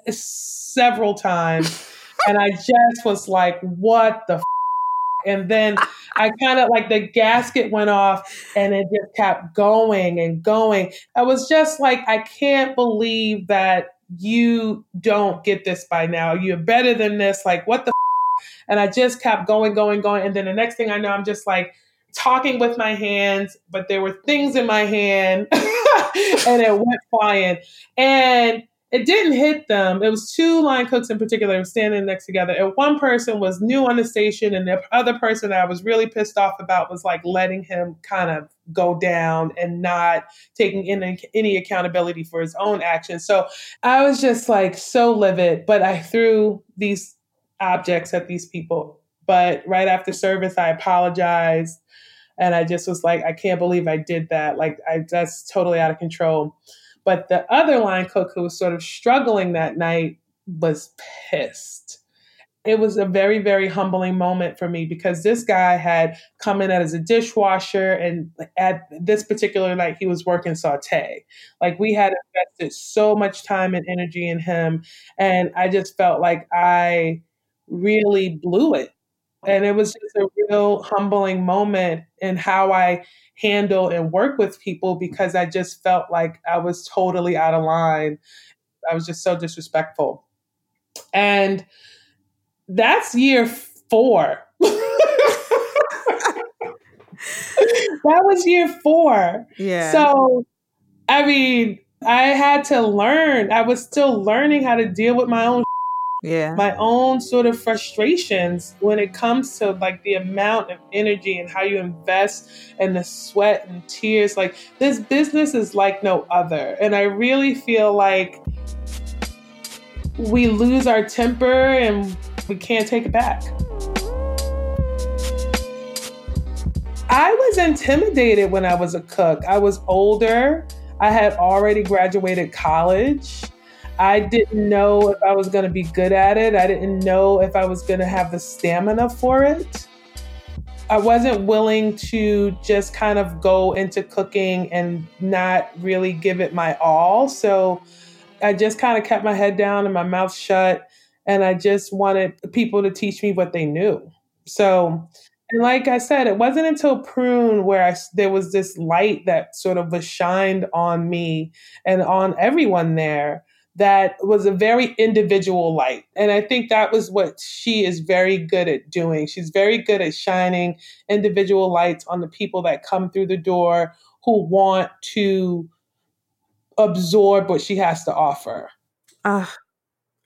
several times. and I just was like, what the f-? And then I kind of like the gasket went off and it just kept going and going. I was just like, I can't believe that you don't get this by now. You're better than this. Like, what the f-? And I just kept going, going, going. And then the next thing I know, I'm just like, talking with my hands, but there were things in my hand and it went flying. And it didn't hit them. It was two line cooks in particular standing next together. And one person was new on the station, and the other person I was really pissed off about was like letting him kind of go down and not taking any, any accountability for his own actions. So I was just like so livid, but I threw these objects at these people. But right after service, I apologized. And I just was like, I can't believe I did that. Like, I that's totally out of control. But the other line cook who was sort of struggling that night was pissed. It was a very, very humbling moment for me because this guy had come in as a dishwasher, and at this particular night, he was working saute. Like we had invested so much time and energy in him, and I just felt like I really blew it. And it was just a real humbling moment in how I handle and work with people because I just felt like I was totally out of line. I was just so disrespectful. And that's year four. that was year four. Yeah. So, I mean, I had to learn. I was still learning how to deal with my own Yeah. My own sort of frustrations when it comes to like the amount of energy and how you invest and the sweat and tears. Like this business is like no other. And I really feel like we lose our temper and we can't take it back. I was intimidated when I was a cook. I was older. I had already graduated college. I didn't know if I was going to be good at it. I didn't know if I was going to have the stamina for it. I wasn't willing to just kind of go into cooking and not really give it my all. So I just kind of kept my head down and my mouth shut. And I just wanted people to teach me what they knew. So and like I said, it wasn't until Prune where I, there was this light that sort of was shined on me and on everyone there that was a very individual light. And I think that was what she is very good at doing. She's very good at shining individual lights on the people that come through the door who want to absorb what she has to offer. Uh,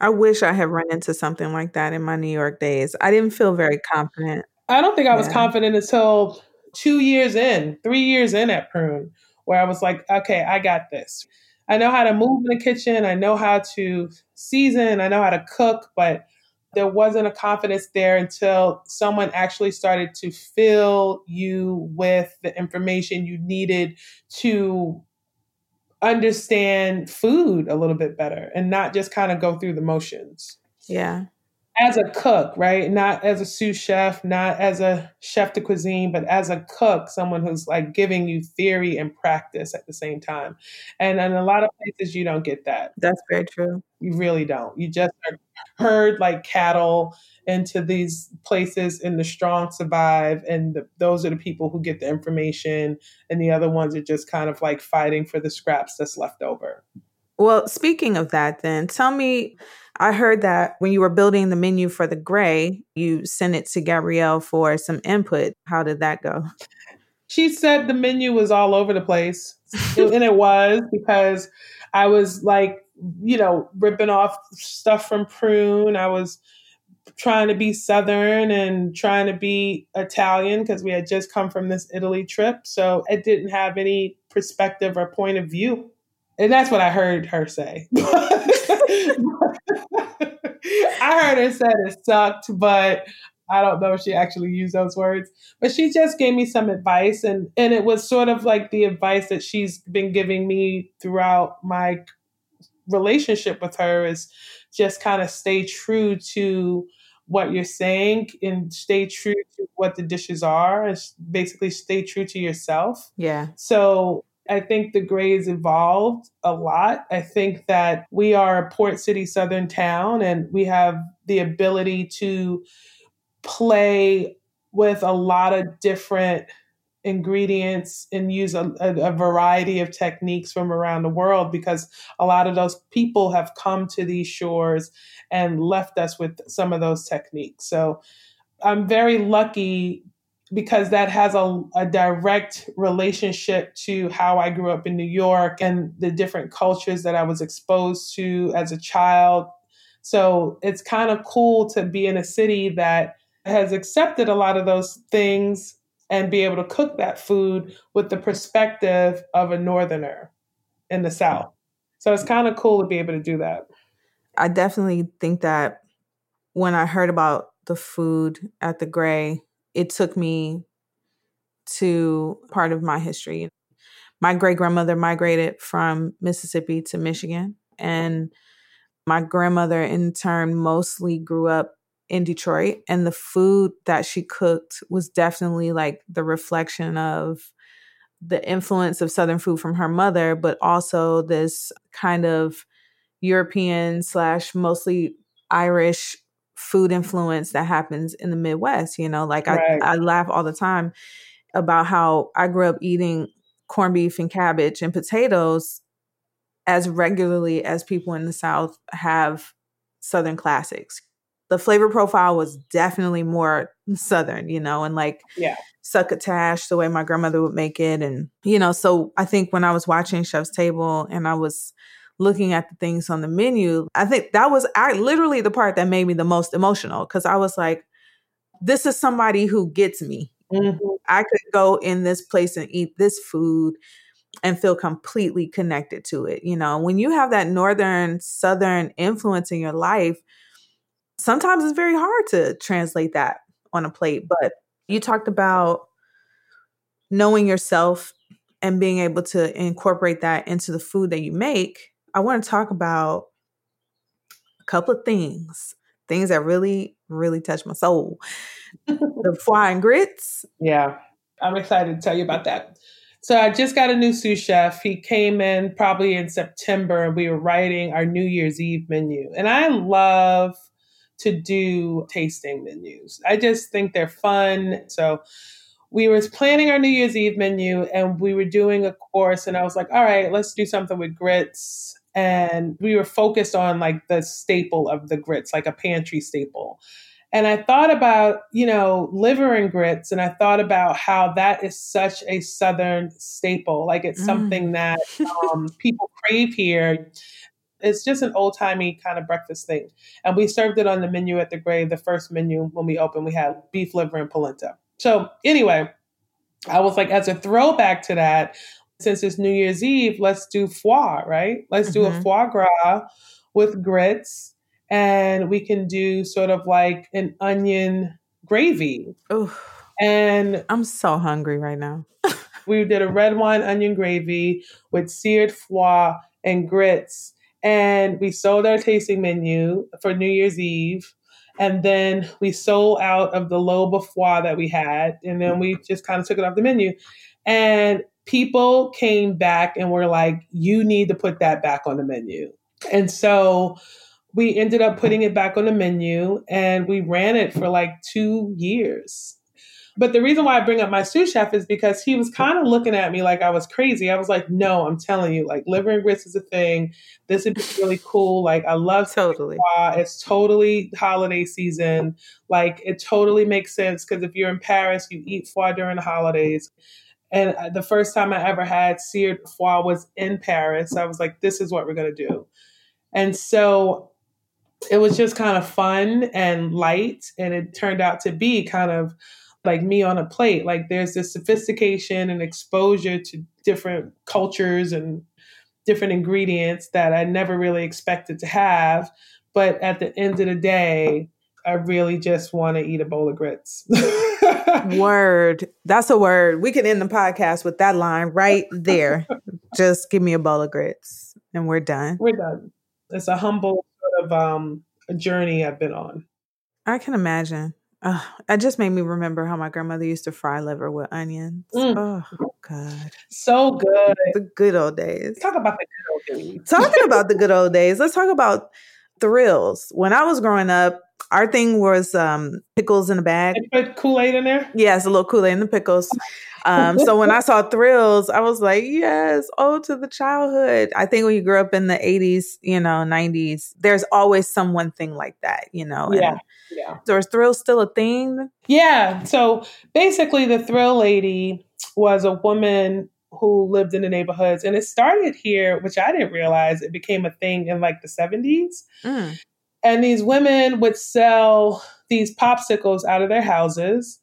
I wish I had run into something like that in my New York days. I didn't feel very confident. I don't think I was yeah. confident until two years in, three years in at Prune, where I was like, okay, I got this. I know how to move in the kitchen. I know how to season. I know how to cook, but there wasn't a confidence there until someone actually started to fill you with the information you needed to understand food a little bit better and not just kind of go through the motions. Yeah as a cook, right? Not as a sous chef, not as a chef de cuisine, but as a cook, someone who's like giving you theory and practice at the same time. And in a lot of places, you don't get that. That's very true. You really don't. You just are herd like cattle into these places, and the strong survive. And the, those are the people who get the information, and the other ones are just kind of like fighting for the scraps that's left over. Well, speaking of that, then tell me I heard that when you were building the menu for the Grey, you sent it to Gabrielle for some input. How did that go? She said the menu was all over the place. and it was because I was like, you know, ripping off stuff from Prune. I was trying to be Southern and trying to be Italian because we had just come from this Italy trip. So it didn't have any perspective or point of view. And that's what I heard her say. I heard her said it sucked, but I don't know if she actually used those words. But she just gave me some advice and and it was sort of like the advice that she's been giving me throughout my relationship with her is just kind of stay true to what you're saying and stay true to what the dishes are and basically stay true to yourself. Yeah. So I think the Grey's evolved a lot. I think that we are a port city southern town and we have the ability to play with a lot of different ingredients and use a, a, a, variety of techniques from around the world because a lot of those people have come to these shores and left us with some of those techniques. So I'm very lucky because that has a, a, direct relationship to how I grew up in New York and the different cultures that I was exposed to as a child. So it's kind of cool to be in a city that has accepted a lot of those things and be able to cook that food with the perspective of a northerner in the South. So it's kind of cool to be able to do that. I definitely think that when I heard about the food at the Grey, it took me to part of my history. My great grandmother migrated from Mississippi to Michigan, and my grandmother, in turn, mostly grew up in Detroit. And the food that she cooked was definitely like the reflection of the influence of Southern food from her mother, but also this kind of European slash mostly Irish food influence that happens in the Midwest. You know, like right. I, I laugh all the time about how I grew up eating corned beef and cabbage and potatoes as regularly as people in the South have Southern classics. The flavor profile was definitely more Southern, you know, and like yeah. succotash, the way my grandmother would make it. And, you know, so I think when I was watching Chef's Table and I was looking at the things on the menu, I think that was I, literally the part that made me the most emotional because I was like, this is somebody who gets me. Mm-hmm. I could go in this place and eat this food and feel completely connected to it. You know, when you have that northern southern influence in your life, sometimes it's very hard to translate that on a plate. But you talked about knowing yourself and being able to incorporate that into the food that you make. I want to talk about a couple of things, things that really, really touch my soul. the and grits. Yeah, I'm excited to tell you about that. So I just got a new sous chef. He came in probably in September and we were writing our New Year's Eve menu. And I love to do tasting menus. I just think they're fun. So we were planning our New Year's Eve menu and we were doing a course and I was like, all right, let's do something with grits. And we were focused on like the staple of the grits, like a pantry staple. And I thought about, you know, liver and grits, and I thought about how that is such a Southern staple. Like it's mm. something that um, people crave here. It's just an old timey kind of breakfast thing. And we served it on the menu at the Grey, the first menu when we opened, we had beef liver and polenta. So, anyway, I was like, as a throwback to that, since it's New Year's Eve, let's do foie, right? Let's mm-hmm. do a mm-hmm. foie gras with grits and we can do sort of like an onion gravy. Oof. And I'm so hungry right now. we did a red wine onion gravy with seared foie and grits. And we sold our tasting menu for New Year's Eve. And then we sold out of the lobe of foie that we had. And then we just kind of took it off the menu. And people came back and were like, you need to put that back on the menu. And so we ended up putting it back on the menu and we ran it for like two years. But the reason why I bring up my sous chef is because he was kind of looking at me like I was crazy. I was like, no, I'm telling you, like liver and grits is a thing. This would be really cool. Like I love totally. It's totally holiday season. Like it totally makes sense because if you're in Paris, you eat foie during the holidays. And the first time I ever had seared foie was in Paris. I was like, this is what we're going to do. And so it was just kind of fun and light. And it turned out to be kind of like me on a plate. Like there's this sophistication and exposure to different cultures and different ingredients that I never really expected to have. But at the end of the day, I really just want to eat a bowl of grits. word. That's a word. We can end the podcast with that line right there. just give me a bowl of grits and we're done. We're done. It's a humble of um, journey I've been on. I can imagine. Uh, it just made me remember how my grandmother used to fry liver with onions. Mm. Oh God, so good. The good old days. Talk about the good old days. Talking about the good old days. Let's talk about thrills. When I was growing up, our thing was um, pickles in a bag. put Kool Aid in there. Yes, a little Kool Aid in the pickles. Um, so when I saw thrills, I was like, yes, oh, to the childhood. I think when you grew up in the 80s, you know, 90s, there's always some one thing like that, you know. Yeah. yeah. So is thrill still a thing? Yeah. So basically, the thrill lady was a woman who lived in the neighborhoods. And it started here, which I didn't realize it became a thing in like the 70s. Mm. And these women would sell these popsicles out of their houses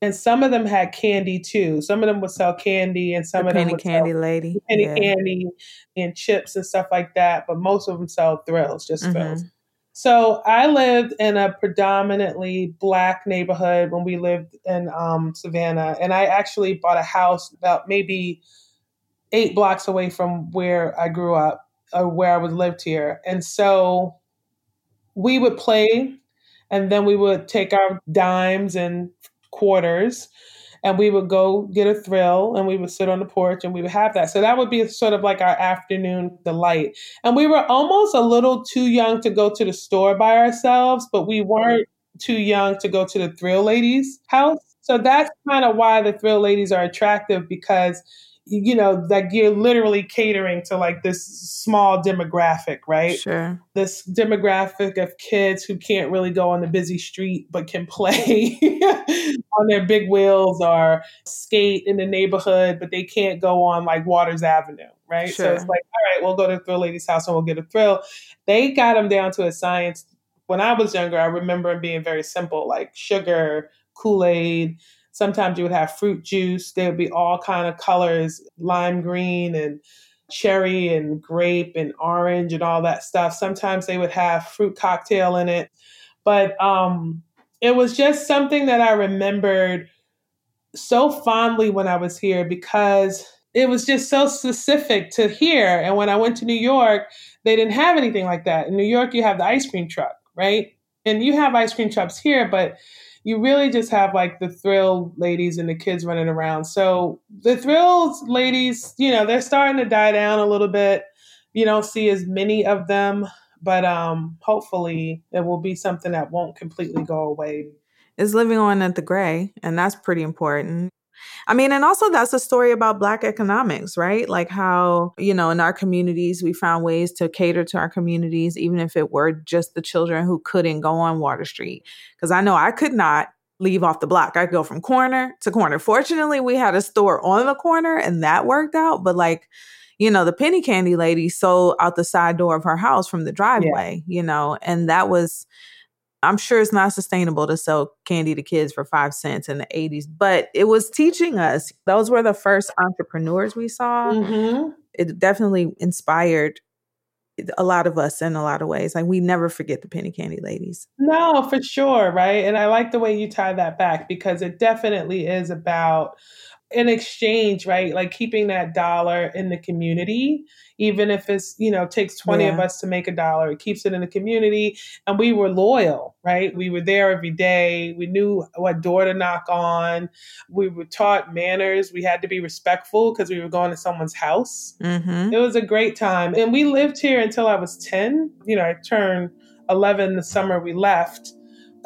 and some of them had candy too. Some of them would sell candy, and some the of them would candy sell lady, penny yeah. candy, and chips and stuff like that. But most of them sell thrills, just mm-hmm. thrills. So I lived in a predominantly black neighborhood when we lived in um, Savannah, and I actually bought a house about maybe eight blocks away from where I grew up, or where I was lived here. And so we would play, and then we would take our dimes and quarters and we would go get a thrill and we would sit on the porch and we would have that. So that would be sort of like our afternoon delight. And we were almost a little too young to go to the store by ourselves, but we weren't too young to go to the thrill ladies house. So that's kind of why the thrill ladies are attractive because you know, like you're literally catering to like this small demographic, right? Sure. This demographic of kids who can't really go on the busy street but can play on their big wheels or skate in the neighborhood, but they can't go on like Waters Avenue. right? Sure. So it's like, all right, we'll go to Thrill Lady's house and we'll get a thrill. They got them down to a science. When I was younger, I remember them being very simple, like sugar, Kool Aid. Sometimes you would have fruit juice. There would be all kind of colors, lime green and cherry and grape and orange and all that stuff. Sometimes they would have fruit cocktail in it. But um, it was just something that I remembered so fondly when I was here because it was just so specific to here. And when I went to New York, they didn't have anything like that. In New York, you have the ice cream truck, right? And you have ice cream trucks here, but you really just have like the thrill ladies and the kids running around. So the thrills ladies, you know, they're starting to die down a little bit. You don't see as many of them, but um hopefully it will be something that won't completely go away. Is living on at the Grey, and that's pretty important. I mean, and also that's a story about Black economics, right? Like how, you know, in our communities, we found ways to cater to our communities, even if it were just the children who couldn't go on Water Street. Because I know I could not leave off the block. I'd go from corner to corner. Fortunately, we had a store on the corner and that worked out. But like, you know, the penny candy lady sold out the side door of her house from the driveway, yeah. you know, and that was I'm sure it's not sustainable to sell candy to kids for five cents in the 80s, but it was teaching us. Those were the first entrepreneurs we saw. Mm-hmm. It definitely inspired a lot of us in a lot of ways. Like we never forget the penny candy ladies. No, for sure, right? And I like the way you tie that back because it definitely is about an exchange, right? Like keeping that dollar in the community, even if it's, you know, takes 20 yeah. of us to make a dollar, it keeps it in the community. And we were loyal, right? We were there every day. We knew what door to knock on. We were taught manners. We had to be respectful because we were going to someone's house. Mm-hmm. It was a great time. And we lived here until I was 10. You know, I turned 11 the summer we left.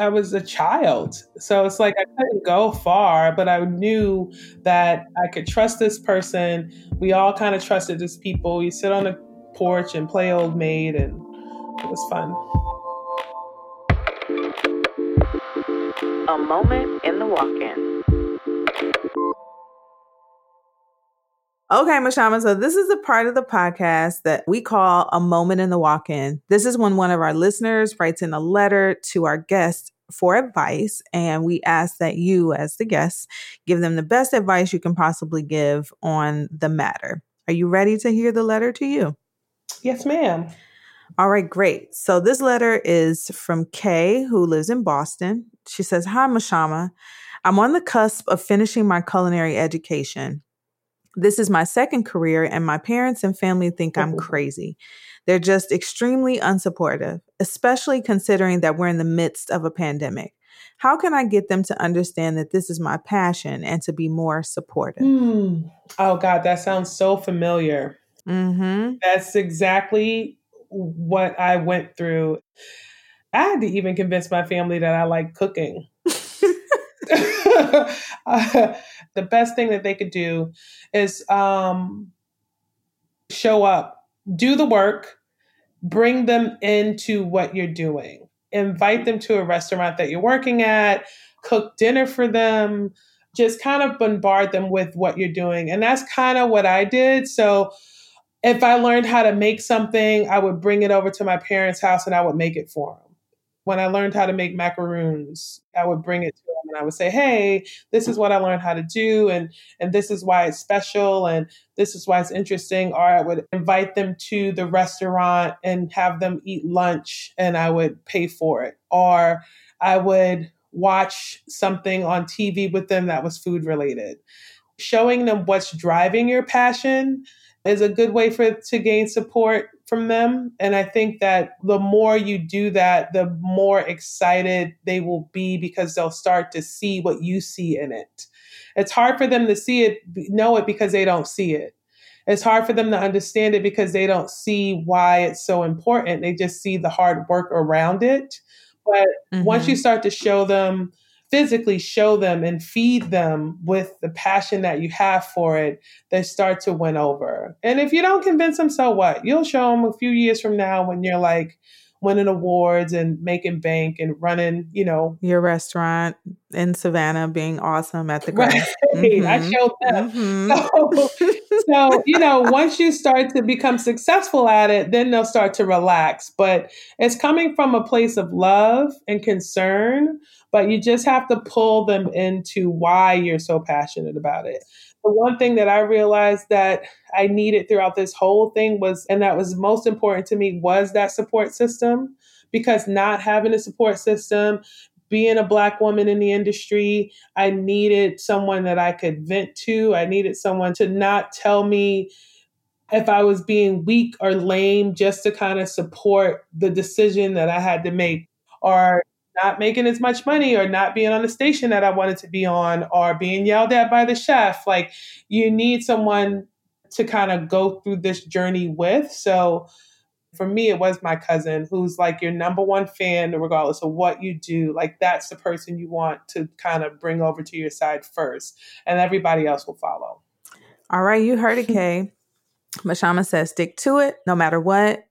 I was a child. So it's like I couldn't go far, but I knew that I could trust this person. We all kind of trusted these people. You sit on the porch and play old maid, and it was fun. A moment in the walk in. Okay, Mashama. So this is a part of the podcast that we call a moment in the walk-in. This is when one of our listeners writes in a letter to our guest for advice, and we ask that you, as the guests, give them the best advice you can possibly give on the matter. Are you ready to hear the letter to you? Yes, ma'am. All right, great. So this letter is from Kay, who lives in Boston. She says, Hi, Mashama. I'm on the cusp of finishing my culinary education. This is my second career, and my parents and family think I'm mm-hmm. crazy. They're just extremely unsupportive, especially considering that we're in the midst of a pandemic. How can I get them to understand that this is my passion and to be more supportive? Mm. Oh, God, that sounds so familiar. Mm-hmm. That's exactly what I went through. I had to even convince my family that I like cooking. uh, the best thing that they could do is um, show up, do the work, bring them into what you're doing, invite them to a restaurant that you're working at, cook dinner for them, just kind of bombard them with what you're doing. And that's kind of what I did. So if I learned how to make something, I would bring it over to my parents' house and I would make it for them. When I learned how to make macaroons, I would bring it to them and I would say, "Hey, this is what I learned how to do, and and this is why it's special, and this is why it's interesting." Or I would invite them to the restaurant and have them eat lunch, and I would pay for it. Or I would watch something on TV with them that was food related. Showing them what's driving your passion is a good way for to gain support from them. And I think that the more you do that, the more excited they will be because they'll start to see what you see in it. It's hard for them to see it, know it because they don't see it. It's hard for them to understand it because they don't see why it's so important. They just see the hard work around it. But mm-hmm. once you mm-hmm. start to show them physically show them and feed them with the passion that you have for it, they start to win over. And if you don't convince them, so what? You'll show them a few years from now when you're like, winning awards and making bank and running, you know, your restaurant in Savannah being awesome at the Right. Mm-hmm. I showed them. Mhm. So, so, you know, once you start to become successful at it, then they'll start to relax. But it's coming from a place of love and concern, but you just have to pull them into why you're so passionate about it. The one thing that I realized that I needed throughout this whole thing was, and that was most important to me, was that support system. Because not having a support system, being a black woman in the industry, I needed someone that I could vent to. I needed someone to not tell me if I was being weak or lame just to kind of support the decision that I had to make or not making as much money or not being on the station that I wanted to be on or being yelled at by the chef. Like you need someone to kind of go through this journey with. So for me, it was my cousin who's like your number one fan, regardless of what you do. Like that's the person you want to kind of bring over to your side first, and everybody else will follow. All right, you heard it, Kay. Mashama says stick to it no matter what.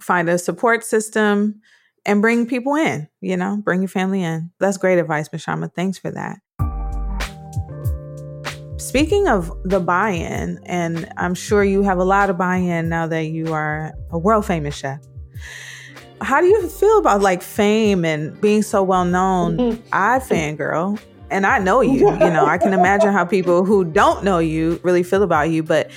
Find a support system and bring people in, you know, bring your family in. That's great advice, Mashama. Thanks for that. Speaking of the buy in, and I'm sure you have a lot of buy in now that you are a world famous chef. How do you feel about like fame and being so well known? I fangirl and I know you. You know, I can imagine how people who don't know you really feel about you, but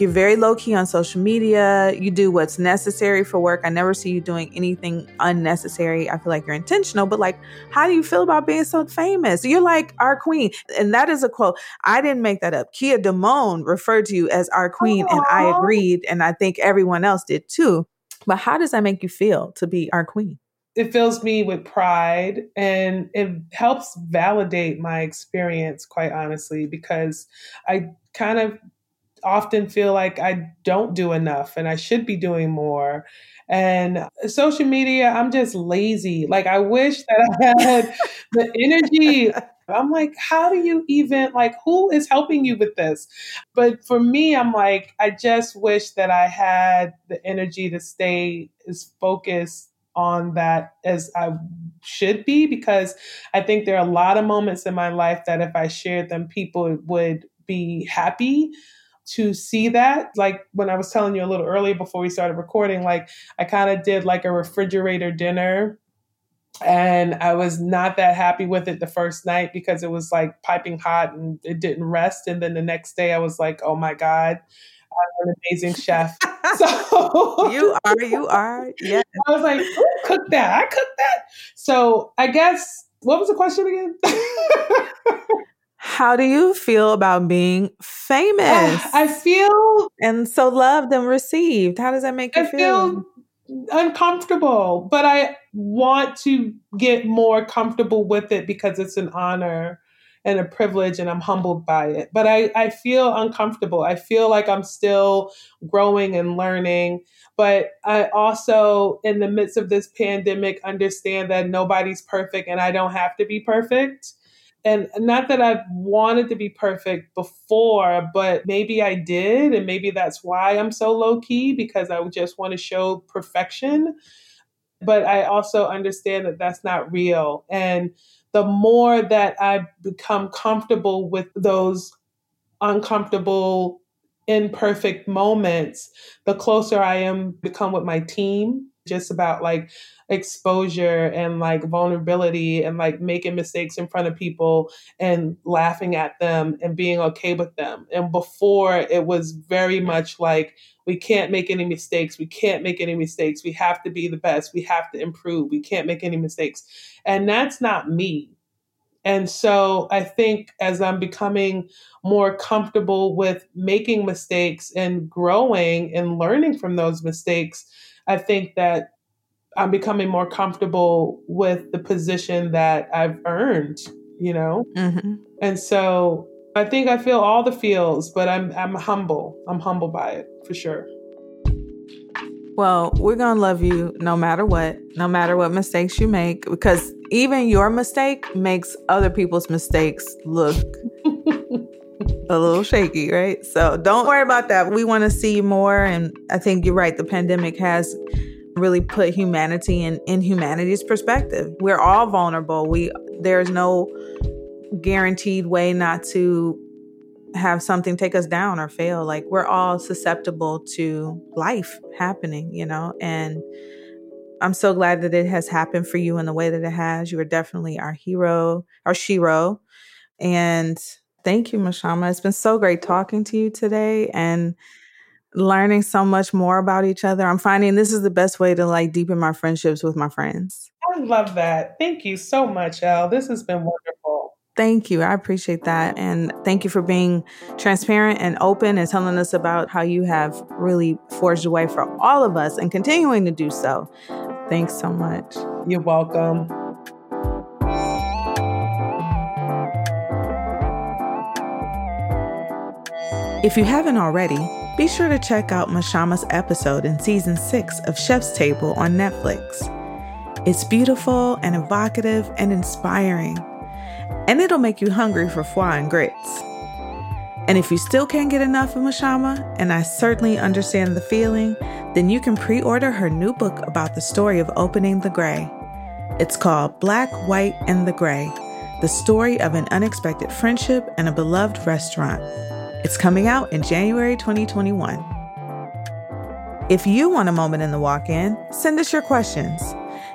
you're very low key on social media. You do what's necessary for work. I never see you doing anything unnecessary. I feel like you're intentional, but like, how do you feel about being so famous? You're like our queen. And that is a quote. I didn't make that up. Kia Damon referred to you as our queen, and I agreed. And I think everyone else did too. But how does that make you feel to be our queen? it fills me with pride and it helps validate my experience quite honestly because i kind of often feel like i don't do enough and i should be doing more. And social media i'm just lazy. Like i wish that i had the energy. I'm like how do you even like who is helping you with this? But for me i'm like i just wish that i had the energy to stay as focused on that as I should be because I think there are a lot of moments in my life that if I shared them, people would be happy to see that. Like when I was telling you a little earlier before we started recording, like I kind of did like a refrigerator dinner. And I was not that happy with it the first night because it was like piping hot and it didn't rest. And then the next day I was like, oh my God, I'm an amazing chef. So you are, you are. Yeah. I was like, who cooked that? I cooked that. So I guess what was the question again? How do you feel about being famous I feel and so loved and received? How does that make you I feel uncomfortable, but I want to get more comfortable with it because it's an honor and a privilege and I'm humbled by it. But I, I feel uncomfortable. I feel like I'm still growing and learning. But I also, in the midst of this pandemic, understand that nobody's perfect and I don't have to be perfect. And not that I've wanted to be perfect before, but maybe I did. And maybe that's why I'm so low key because I just want to show perfection. But I also understand that that's not real. And the more that I become comfortable with those uncomfortable, imperfect moments, the closer I am become with my team. Just about like exposure and like vulnerability and like making mistakes in front of people and laughing at them and being okay with them. And before it was very much like, we can't make any mistakes. We can't make any mistakes. We have to be the best. We have to improve. We can't make any mistakes. And that's not me. And so I think as I'm becoming more comfortable with making mistakes and growing and learning from those mistakes, I think that I'm becoming more comfortable with the position that I've earned, you know? hmm And so I think I feel all the feels, but I'm I'm humble. I'm humble by it for sure. Well, we're going to love you no matter what, no matter what mistakes you make, because even your mistake makes other people's mistakes look a little shaky, right? So don't worry about that. We want to see more. And I think you're right. The pandemic has really put humanity in, in humanity's perspective. We're all vulnerable. We there's no guaranteed way not to have something take us down or fail. Like we're all susceptible to life happening, you know, and I'm so glad that it has happened for you in the way that it has. You are definitely our hero, our shero. And thank you, Mashama. It's been so great talking to you today and learning so much more about each other. I'm finding this is the best way to like deepen my friendships with my friends. I love that. Thank you so much, Elle. This has been wonderful. Thank you. I appreciate that. And thank you for being transparent and open and telling us about how you have really forged a way for all of us and continuing to do so. Thanks so much. You're welcome. If you haven't already, be sure to check out Mashama's episode in season six of Chef's Table on Netflix. It's beautiful and evocative and inspiring, and it'll make you hungry for foie and grits. And if you still can't get enough of Mashama, and I certainly understand the feeling, then you can pre order her new book about the story of opening the Grey. It's called Black, White, and the Grey The Story of an Unexpected Friendship and a Beloved Restaurant. It's coming out in January 2021. If you want a moment in the walk in, send us your questions.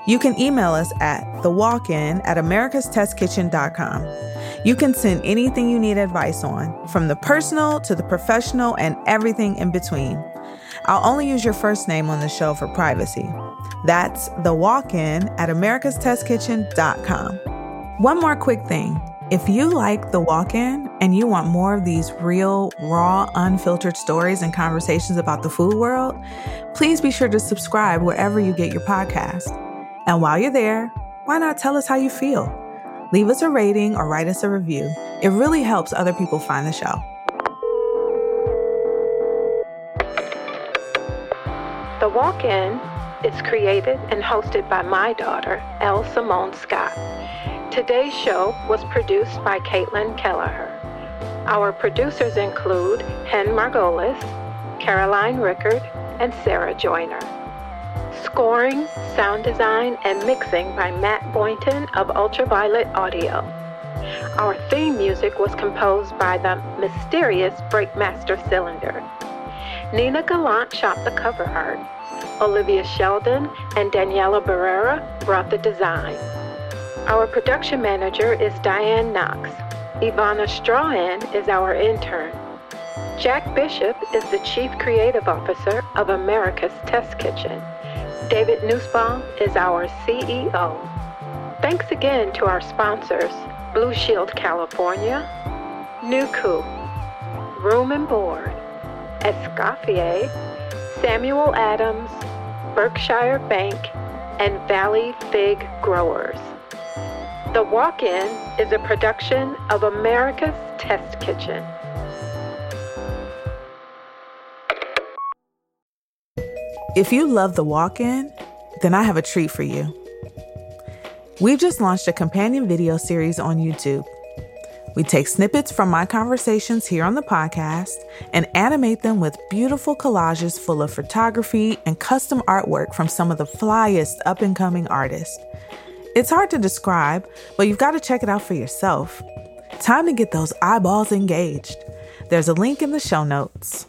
You can email us at thewalkin at americastestkitchen.com. You can send anything you need advice on, from the personal to the professional and everything in between. I'll only use your first name on the show for privacy. That's the walk in at americastestkitchen.com. One more quick thing. If you like the walk in and you want more of these real, raw, unfiltered stories and conversations about the food world, please be sure to subscribe wherever you get your podcast. And while you're there, why not tell us how you feel? Leave us a rating or write us a review. It really helps other people find the show. The Walk In is created and hosted by my daughter, Elle Simone Scott. Today's show was produced by Caitlin Kelleher. Our producers include Hen Margolis, Caroline Rickard, and Sarah Joyner. Scoring, sound design, and mixing by Matt Boynton of Ultraviolet Audio. Our theme music was composed by the mysterious Breakmaster Cylinder. Nina Gallant shot the cover art. Olivia Sheldon and Daniela Barrera brought the design. Our production manager is Diane Knox. Ivana Strahan is our intern. Jack Bishop is the Chief Creative Officer of America's Test Kitchen. David Nussbaum is our CEO. Thanks again to our sponsors, Blue Shield California, Nucu, Room and Board, Escoffier, Samuel Adams, Berkshire Bank, and Valley Fig Growers. The Walk In is a production of America's Test Kitchen. If you love the walk in, then I have a treat for you. We've just launched a companion video series on YouTube. We take snippets from my conversations here on the podcast and animate them with beautiful collages full of photography and custom artwork from some of the flyest up and coming artists. It's hard to describe, but you've got to check it out for yourself. Time to get those eyeballs engaged. There's a link in the show notes.